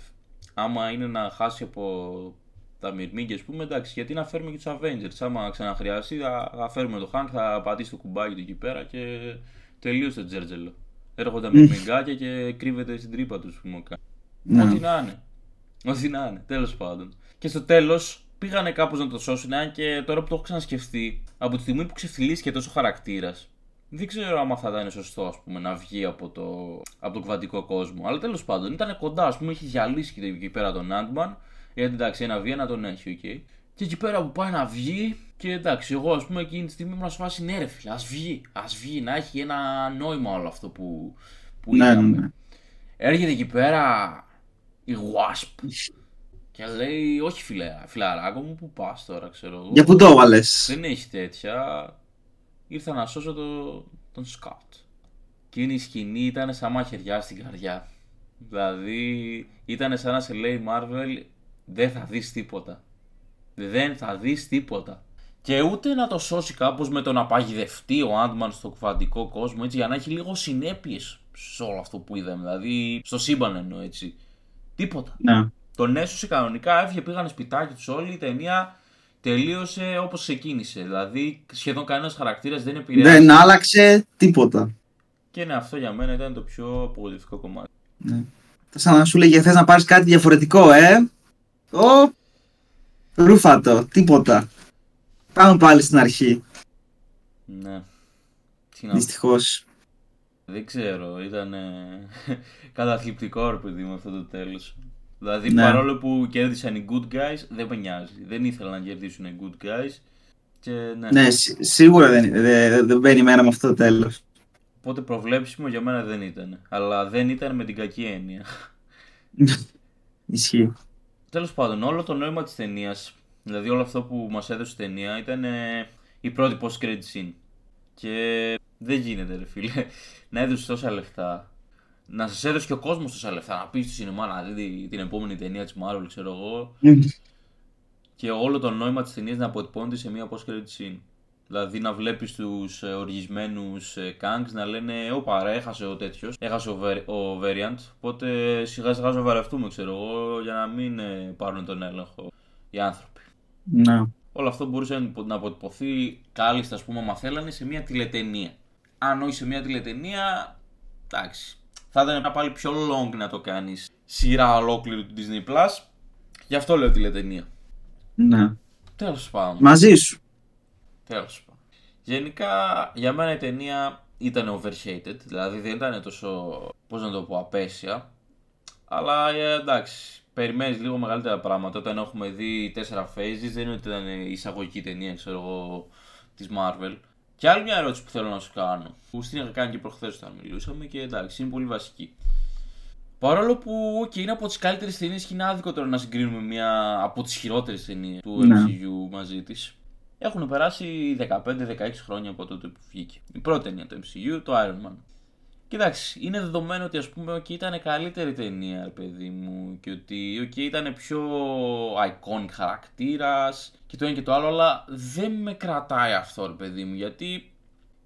S1: άμα είναι να χάσει από τα μυρμήγκια, ας πούμε, εντάξει, γιατί να φέρουμε και τους Avengers, άμα ξαναχρειαστεί θα, θα φέρουμε το Hank, θα πατήσει το κουμπάκι του εκεί πέρα και τελείωσε το τζέρτζελο. Έρχονται τα μυρμηγκάκια και κρύβεται στην τρύπα τους, που μου κάνει.
S2: Ναι.
S1: Ό,τι να είναι. Ό,τι να είναι, τέλος πάντων. Και στο τέλος πήγανε κάπως να το σώσουν, αν και τώρα που το έχω ξανασκεφτεί, από τη στιγμή που ξεφτιλίστηκε τόσο χαρακτήρας, δεν ξέρω άμα θα ήταν σωστό ας πούμε, να βγει από το, από τον κβαντικό κόσμο. Αλλά τέλος πάντων ήταν κοντά, ας πούμε, είχε διαλύσει και εκεί πέρα τον Ant-Man. Γιατί εντάξει, ένα βγει, να τον έχει, οκ. Και εκεί πέρα που πάει να βγει, και εντάξει, εγώ ας πούμε εκείνη τη στιγμή ήμουν σε φάση ναι, ρε φίλε, ας βγει, ας βγει, να έχει ένα νόημα όλο αυτό που, που
S2: Ναι,
S1: είδαμε.
S2: ναι.
S1: Έρχεται εκεί πέρα η Wasp και λέει, όχι φιλε, φιλαράκο μου, που πας τώρα, ξέρω εγώ.
S2: Για πού το έβαλες.
S1: Δεν έχει τέτοια. Ήρθα να σώσω το, τον Σκάτ. εκείνη η σκηνή ήταν σαν μαχαιριά στην καρδιά. Δηλαδή ήταν σαν να σε λέει η Marvel δεν θα δεις τίποτα. Δεν θα δεις τίποτα. Και ούτε να το σώσει κάπως με το να παγιδευτεί ο Άντμαν στο κουβαντικό κόσμο έτσι για να έχει λίγο συνέπειες σε όλο αυτό που είδαμε. Δηλαδή στο σύμπαν εννοώ έτσι. Τίποτα.
S2: Ναι.
S1: Τον έσωσε κανονικά, έφυγε, πήγανε σπιτάκι τους όλοι. Η ταινία τελείωσε όπως ξεκίνησε. Δηλαδή σχεδόν κανένας χαρακτήρας δεν επηρέασε.
S2: Δεν άλλαξε τίποτα.
S1: Και ναι, αυτό για μένα ήταν το πιο απογοητευτικό κομμάτι.
S2: Ναι. Σαν να σου λέγε θες να πάρεις κάτι διαφορετικό, ε; Ο... Ρούφατο, τίποτα. Πάμε πάλι στην αρχή.
S1: Ναι. Τι να πω.
S2: Δυστυχώς.
S1: Δεν ξέρω, ήταν καταθλιπτικό ρε παιδί μου αυτό το τέλος. Δηλαδή
S2: Ναι.
S1: παρόλο που κέρδισαν οι good guys, δεν με νοιάζει. Δεν ήθελαν να κερδίσουν οι good guys. Και ναι.
S2: Ναι, σι- σίγουρα δεν, δεν, δεν μπαίνει μένα με αυτό το τέλος.
S1: Οπότε προβλέψιμο για μένα δεν ήταν. Αλλά δεν ήταν με την κακή έννοια.
S2: Ισχύει.
S1: Τέλος πάντων, όλο το νόημα της ταινίας, δηλαδή όλο αυτό που μας έδωσε η ταινία, ήταν ε, η πρώτη post credit scene. Και δεν γίνεται, ρε φίλε, να έδωσε τόσα λεφτά. Να σας έδωσε και ο κόσμος τόσα λεφτά. Να πεις στο σινεμά να δει την επόμενη ταινία της Marvel, ξέρω εγώ. Και όλο το νόημα της ταινίας να αποτυπώνεται σε μια post credit scene. Δηλαδή να βλέπεις τους οργισμένους Kangs να λένε: Ω παρά, έχασε ο τέτοιος, έχασε ο, Ver- ο Variant. Οπότε σιγά σιγά σοβαρευτούμε, ξέρω εγώ, για να μην ε, πάρουν τον έλεγχο οι άνθρωποι.
S2: Ναι.
S1: Όλο αυτό μπορούσε να αποτυπωθεί κάλλιστα, ας πούμε, άμα θέλανε, σε μια τηλετενία. Αν όχι σε μια τηλετενία, εντάξει. Θα ήταν ένα πάλι πιο long να το κάνεις σειρά ολόκληρη του Disney Plus. Γι' αυτό λέω τηλετενία.
S2: ναι.
S1: Τέλος πάντων.
S2: Μαζί σου.
S1: Τέλος πάντων. Γενικά για μένα η ταινία ήταν overhated, δηλαδή δεν ήταν τόσο, πώς να το πω, απέσια. Αλλά ε, εντάξει, περιμένεις λίγο μεγαλύτερα πράγματα όταν έχουμε δει τέσσερα phases, δεν είναι ότι ήταν η εισαγωγική ταινία, ξέρω εγώ, της Marvel. Και άλλη μια ερώτηση που θέλω να σου κάνω, που στην είχα κάνει και προχθές όταν μιλούσαμε και εντάξει, είναι πολύ βασική. Παρόλο που okay, είναι από τις καλύτερες ταινίες και είναι άδικο τώρα να συγκρίνουμε μια από τις χειρότερες ταινίες του
S2: Ναι.
S1: MCU μαζί της. Έχουν περάσει 15-16 χρόνια από τότε που βγήκε. Η πρώτη ταινία του MCU, το Iron Man. Κοιτάξτε, είναι δεδομένο ότι ας πούμε okay, ήταν καλύτερη ταινία, ρε παιδί μου, και ότι okay, ήταν πιο iconic χαρακτήρας και το ένα και το άλλο, αλλά δεν με κρατάει αυτό, ρε παιδί μου, γιατί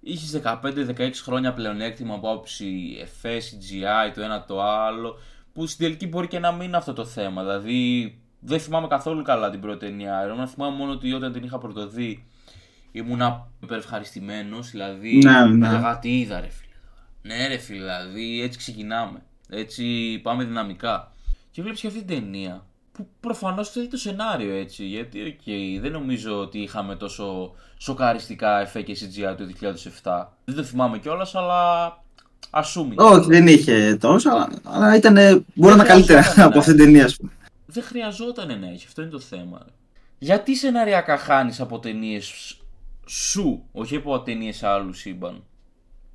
S1: Είχες 15-16 χρόνια πλεονέκτημα από άποψη εφές, CGI, το ένα το άλλο, που στην τελική μπορεί και να μην είναι αυτό το θέμα. Δηλαδή, δεν θυμάμαι καθόλου καλά την πρώτη ταινία Iron Man. Θυμάμαι μόνο ότι όταν την είχα πρωτοδεί ήμουνα υπερευχαριστημένος. Δηλαδή,
S2: Ναι, ναι.
S1: έλεγα τι είδα, ρε φίλε. τώρα». Ναι, ρε φίλε, δηλαδή έτσι ξεκινάμε. Έτσι πάμε δυναμικά. Και βλέπεις και αυτή την ταινία που προφανώς θέλει το σενάριο έτσι. Γιατί, οκ, δεν νομίζω ότι είχαμε τόσο σοκαριστικά εφέ και CGI το 2007. Δεν το θυμάμαι κιόλας, αλλά assuming.
S2: Όχι, δεν είχε τόσο, αλλά, αλλά ήταν. Μπορεί να
S1: χρειαζόταν
S2: καλύτερα
S1: να
S2: από αυτήν την ταινία, ας πούμε.
S1: Δεν χρειαζόταν να έχει, αυτό είναι το θέμα. ρε. Γιατί σεναριακά χάνεις από ταινίες σου, όχι από ταινίες άλλου σύμπαν,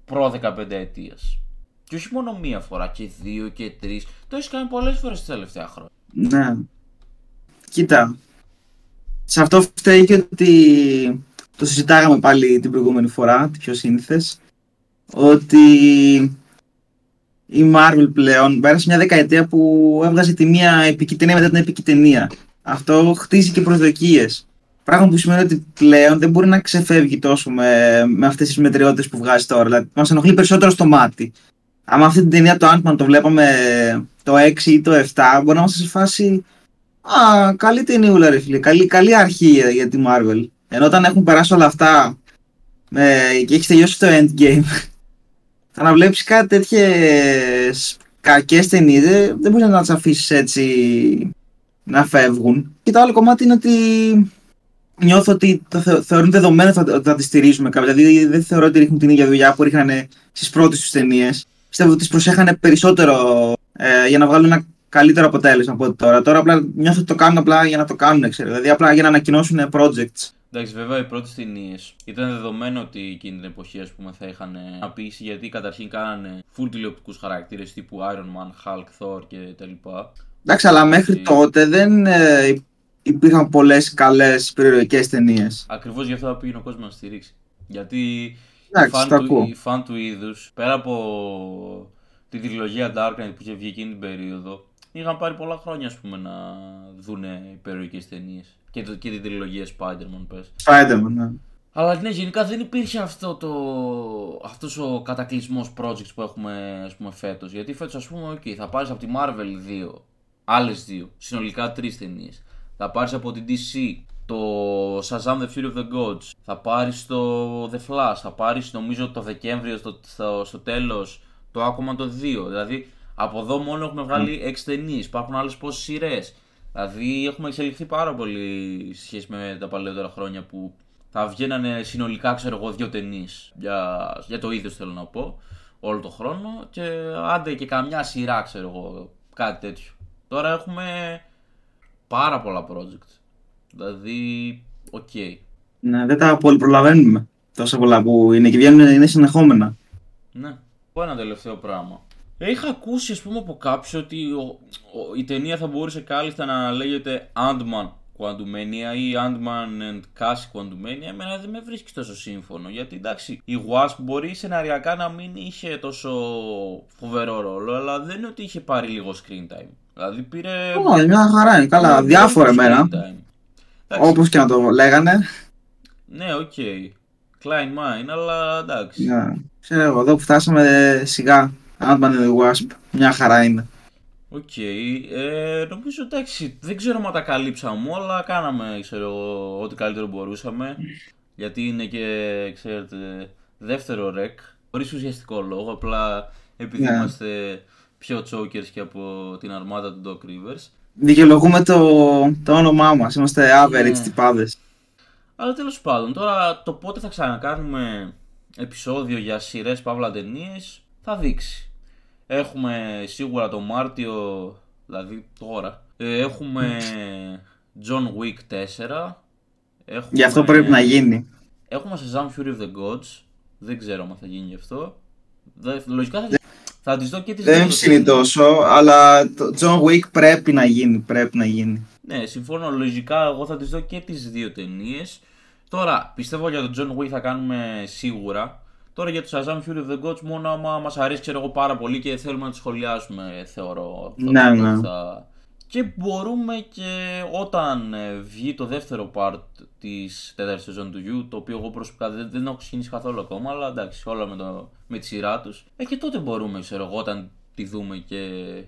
S1: προ 15 ετία. Και όχι μόνο μία φορά, και δύο και τρεις. Το έχεις κάνει πολλές φορές τα τελευταία χρόνια.
S2: Ναι. Κοίτα. Σε αυτό φταίει και ότι το συζητάγαμε πάλι την προηγούμενη φορά, τη πιο σύνηθες, ότι η Marvel πλέον πέρασε μια δεκαετία που έβγαζε τη μία επική ταινία μετά την επική ταινία. Αυτό χτίζει και προσδοκίες. Πράγμα που σημαίνει ότι πλέον δεν μπορεί να ξεφεύγει τόσο με, με αυτές τις μετριότητες που βγάζει τώρα. Δηλαδή, μας ενοχλεί περισσότερο στο μάτι. Άμα αυτή την ταινία το Ant-Man το βλέπαμε το 6 ή το 7, μπορεί να είμαστε σε φάση Α, καλή ταινίουλα ρε φίλε, καλή, καλή αρχή για, για τη Marvel. Ενώ όταν έχουν περάσει όλα αυτά ε, και έχει τελειώσει το Endgame, θα να βλέπεις κάτι τέτοιες κακές ταινίες, δεν, δεν μπορείς να τις αφήσεις έτσι να φεύγουν. Και το άλλο κομμάτι είναι ότι νιώθω ότι το θε, θεωρούν δεδομένο ότι θα, ότι θα τις στηρίζουμε κάποια. Δηλαδή δεν θεωρώ ότι ρίχνουν την ίδια δουλειά που ρίχνανε στις πρώτες τους ταινίες. Πιστεύω ότι τις προσέχανε περισσότερο ε, για να βγάλουν ένα καλύτερο αποτέλεσμα από ό,τι τώρα. Τώρα απλά νιώθω ότι το κάνουν απλά για να το κάνουν, ξέρω. Δηλαδή απλά για να ανακοινώσουν projects.
S1: Εντάξει, βέβαια οι πρώτες ταινίες ήταν δεδομένο ότι εκείνη την εποχή ας πούμε, θα είχαν απήχηση γιατί καταρχήν κάνανε full τηλεοπτικούς χαρακτήρες τύπου Iron Man, Hulk, Thor και τα λοιπά.
S2: Εντάξει, αλλά μέχρι τότε δεν ε, υπήρχαν πολλές καλές περιοδικές ταινίες.
S1: Ακριβώς γι' αυτό θα πήγαινε ο κόσμος να στηρίξει. Γιατί
S2: Εντάξει,
S1: φαν
S2: το
S1: του,
S2: ακούω.
S1: οι φαν του είδους, πέρα από τη τριλογία Dark Knight που είχε βγει εκείνη την περίοδο, είχαν πάρει πολλά χρόνια ας πούμε, να δούνε υπερογικές ταινίες. Και, το- και την τριλογία Spider-Man πες.
S2: Spider-Man, ναι.
S1: Αλλά ναι, γενικά δεν υπήρχε αυτό το, αυτός ο κατακλυσμός projects που έχουμε ας πούμε, φέτος. Γιατί φέτος ας πούμε, okay, θα πάρεις από τη Marvel δύο, άλλες δύο, συνολικά τρεις ταινίες. Θα πάρεις από την DC το Shazam The Fury of the Gods. Θα πάρεις το The Flash. Θα πάρεις νομίζω το Δεκέμβριο στο, στο, στο τέλος το Aquaman το 2. Δηλαδή από εδώ μόνο έχουμε βγάλει 6 ταινίες. Υπάρχουν άλλες πόσες σειρές. Δηλαδή έχουμε εξελιχθεί πάρα πολύ σε σχέση με τα παλαιότερα χρόνια που θα βγαίνανε συνολικά, ξέρω εγώ, δύο ταινίες για, για το ίδιο θέλω να πω, όλο το χρόνο και άντε και καμιά σειρά, ξέρω εγώ, κάτι τέτοιο. Τώρα έχουμε πάρα πολλά project. Δηλαδή, οκ.
S2: ναι. Δεν τα πολύ προλαβαίνουμε. Τόσα πολλά που είναι και βγαίνουν είναι συνεχόμενα.
S1: Ναι. Πω ένα τελευταίο πράγμα. Ε, Είχα ακούσει, ας πούμε, από κάποιους ότι ο- ο- η ταινία θα μπορούσε κάλλιστα να λέγεται Ant-Man Quantumania ή Ant-Man and Cassie Quantumania. Εμένα δεν με βρίσκει τόσο σύμφωνο. Γιατί εντάξει, η Wasp μπορεί σεναριακά να μην είχε τόσο φοβερό ρόλο, αλλά δεν είναι ότι είχε πάρει λίγο screen time. Δηλαδή πήρε.
S2: Ω, μια χαρά είναι. Καλά,
S1: πήρε
S2: διάφορα
S1: screen
S2: εμένα.
S1: time. Εντάξει,
S2: Όπως και να το λέγανε.
S1: Ναι, OK. Κλάιν μάιν, αλλά εντάξει.
S2: Ναι. Ξέρω εγώ, εδώ που φτάσαμε σιγά. Ant-Man and the Wasp. Μια χαρά είναι.
S1: Οκ. Ε, νομίζω εντάξει, δεν ξέρω αν τα καλύψαμε όλα. Κάναμε, ξέρω εγώ, ό,τι καλύτερο μπορούσαμε. Γιατί είναι και, ξέρετε, δεύτερο ρεκ. Χωρίς ουσιαστικό λόγο. Απλά επειδή
S2: Ναι.
S1: είμαστε πιο chokers και από την αρμάδα του Doc Rivers.
S2: Δικαιολογούμε το, το όνομά μας. Είμαστε average
S1: Ναι.
S2: τυπάδες.
S1: Αλλά τέλος πάντων, τώρα το πότε θα ξανακάνουμε επεισόδιο για σειρές παύλα ταινίες θα δείξει. Έχουμε σίγουρα το Μάρτιο, δηλαδή τώρα. ε, έχουμε John Wick 4. Έχουμε,
S2: Γι' αυτό πρέπει να γίνει.
S1: Έχουμε Shazam Fury of the Gods. Δεν ξέρω αν θα γίνει γι' αυτό. Δε- λογικά θα, θα τις δω και τις
S2: Δεν
S1: δύο
S2: με ψήνει
S1: ταινίες.
S2: τόσο, αλλά το John Wick πρέπει να γίνει. Πρέπει να γίνει.
S1: Ναι, συμφωνώ. Λογικά εγώ θα τις δω και τις δύο ταινίες. Τώρα, πιστεύω για τον John Wick θα κάνουμε σίγουρα. Τώρα για το Shazam Fury of the Gods μόνο άμα μας αρέσει ξέρω εγώ πάρα πολύ και θέλουμε να το σχολιάσουμε θεωρώ. αυτό
S2: Ναι,
S1: το
S2: ναι.
S1: θα- Και μπορούμε και όταν ε, βγει το δεύτερο part της τέταρτης σεζόν του You, το οποίο εγώ προσωπικά δεν, δεν έχω ξεκινήσει καθόλου ακόμα, αλλά εντάξει, όλα με, το, με τη σειρά τους. Ε, και τότε μπορούμε, ξέρω εγώ, όταν τη δούμε και,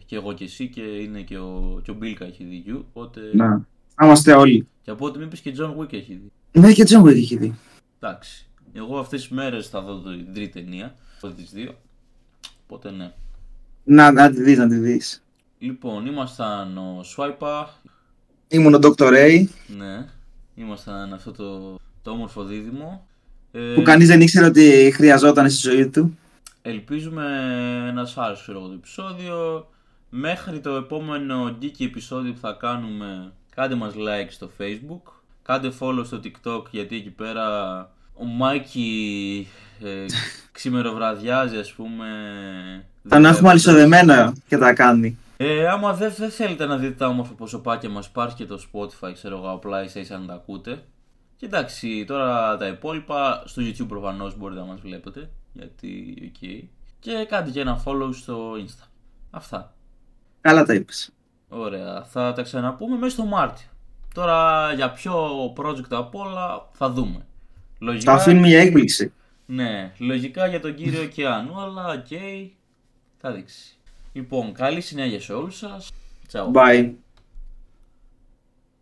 S1: και εγώ και εσύ και είναι και ο, και ο Μπίλκα έχει δει You, οπότε...
S2: Να. Θα είμαστε όλοι.
S1: Και από ό,τι μου είπες και John Wick έχει δει.
S2: Ναι, και John Wick έχει δει.
S1: Εντάξει. Εγώ αυτές τις μέρες θα δω την τρίτη ταινία, από τις δύο. Οπότε ναι.
S2: Να, να τη δεις, να τη δεις.
S1: Λοιπόν, ήμασταν ο Swipa,
S2: Ήμουν ο Dr. Ray,
S1: ναι. Ήμασταν αυτό το, το όμορφο δίδυμο. Ε,
S2: που κανείς δεν ήξερε ότι χρειαζόταν στη ζωή του.
S1: Ελπίζουμε να σας άρεσε ξέρω εγώ, το επεισόδιο. Μέχρι το επόμενο geeky επεισόδιο που θα κάνουμε, κάντε μας like στο facebook. Κάντε follow στο tiktok γιατί εκεί πέρα ο Μάικη ε, ξημεροβραδιάζει ας πούμε.
S2: Τον έχουμε αλυσοδεμένο και τα κάνει.
S1: Ε, άμα δεν δεν θέλετε να δείτε τα όμορφα προσωπάκια μας, υπάρχει και το Spotify, ξέρω εγώ, απλά εσείς αν τα ακούτε. Και εντάξει, τώρα τα υπόλοιπα, στο YouTube προφανώς μπορείτε να μας βλέπετε, γιατί οκ. Και κάντε και ένα follow στο Insta. Αυτά.
S2: Καλά τα είπες.
S1: Ωραία, θα τα ξαναπούμε μέσα στο Μάρτιο. Τώρα για ποιο project απ' όλα θα δούμε.
S2: Το
S1: Λογικά,
S2: αφήνουμε για έκπληξη.
S1: ναι, λογικά για τον κύριο Ωκεανού, αλλά οκ, θα δείξει. Λοιπόν, καλή συνέχεια σε όλους σας. Ciao.
S2: Bye.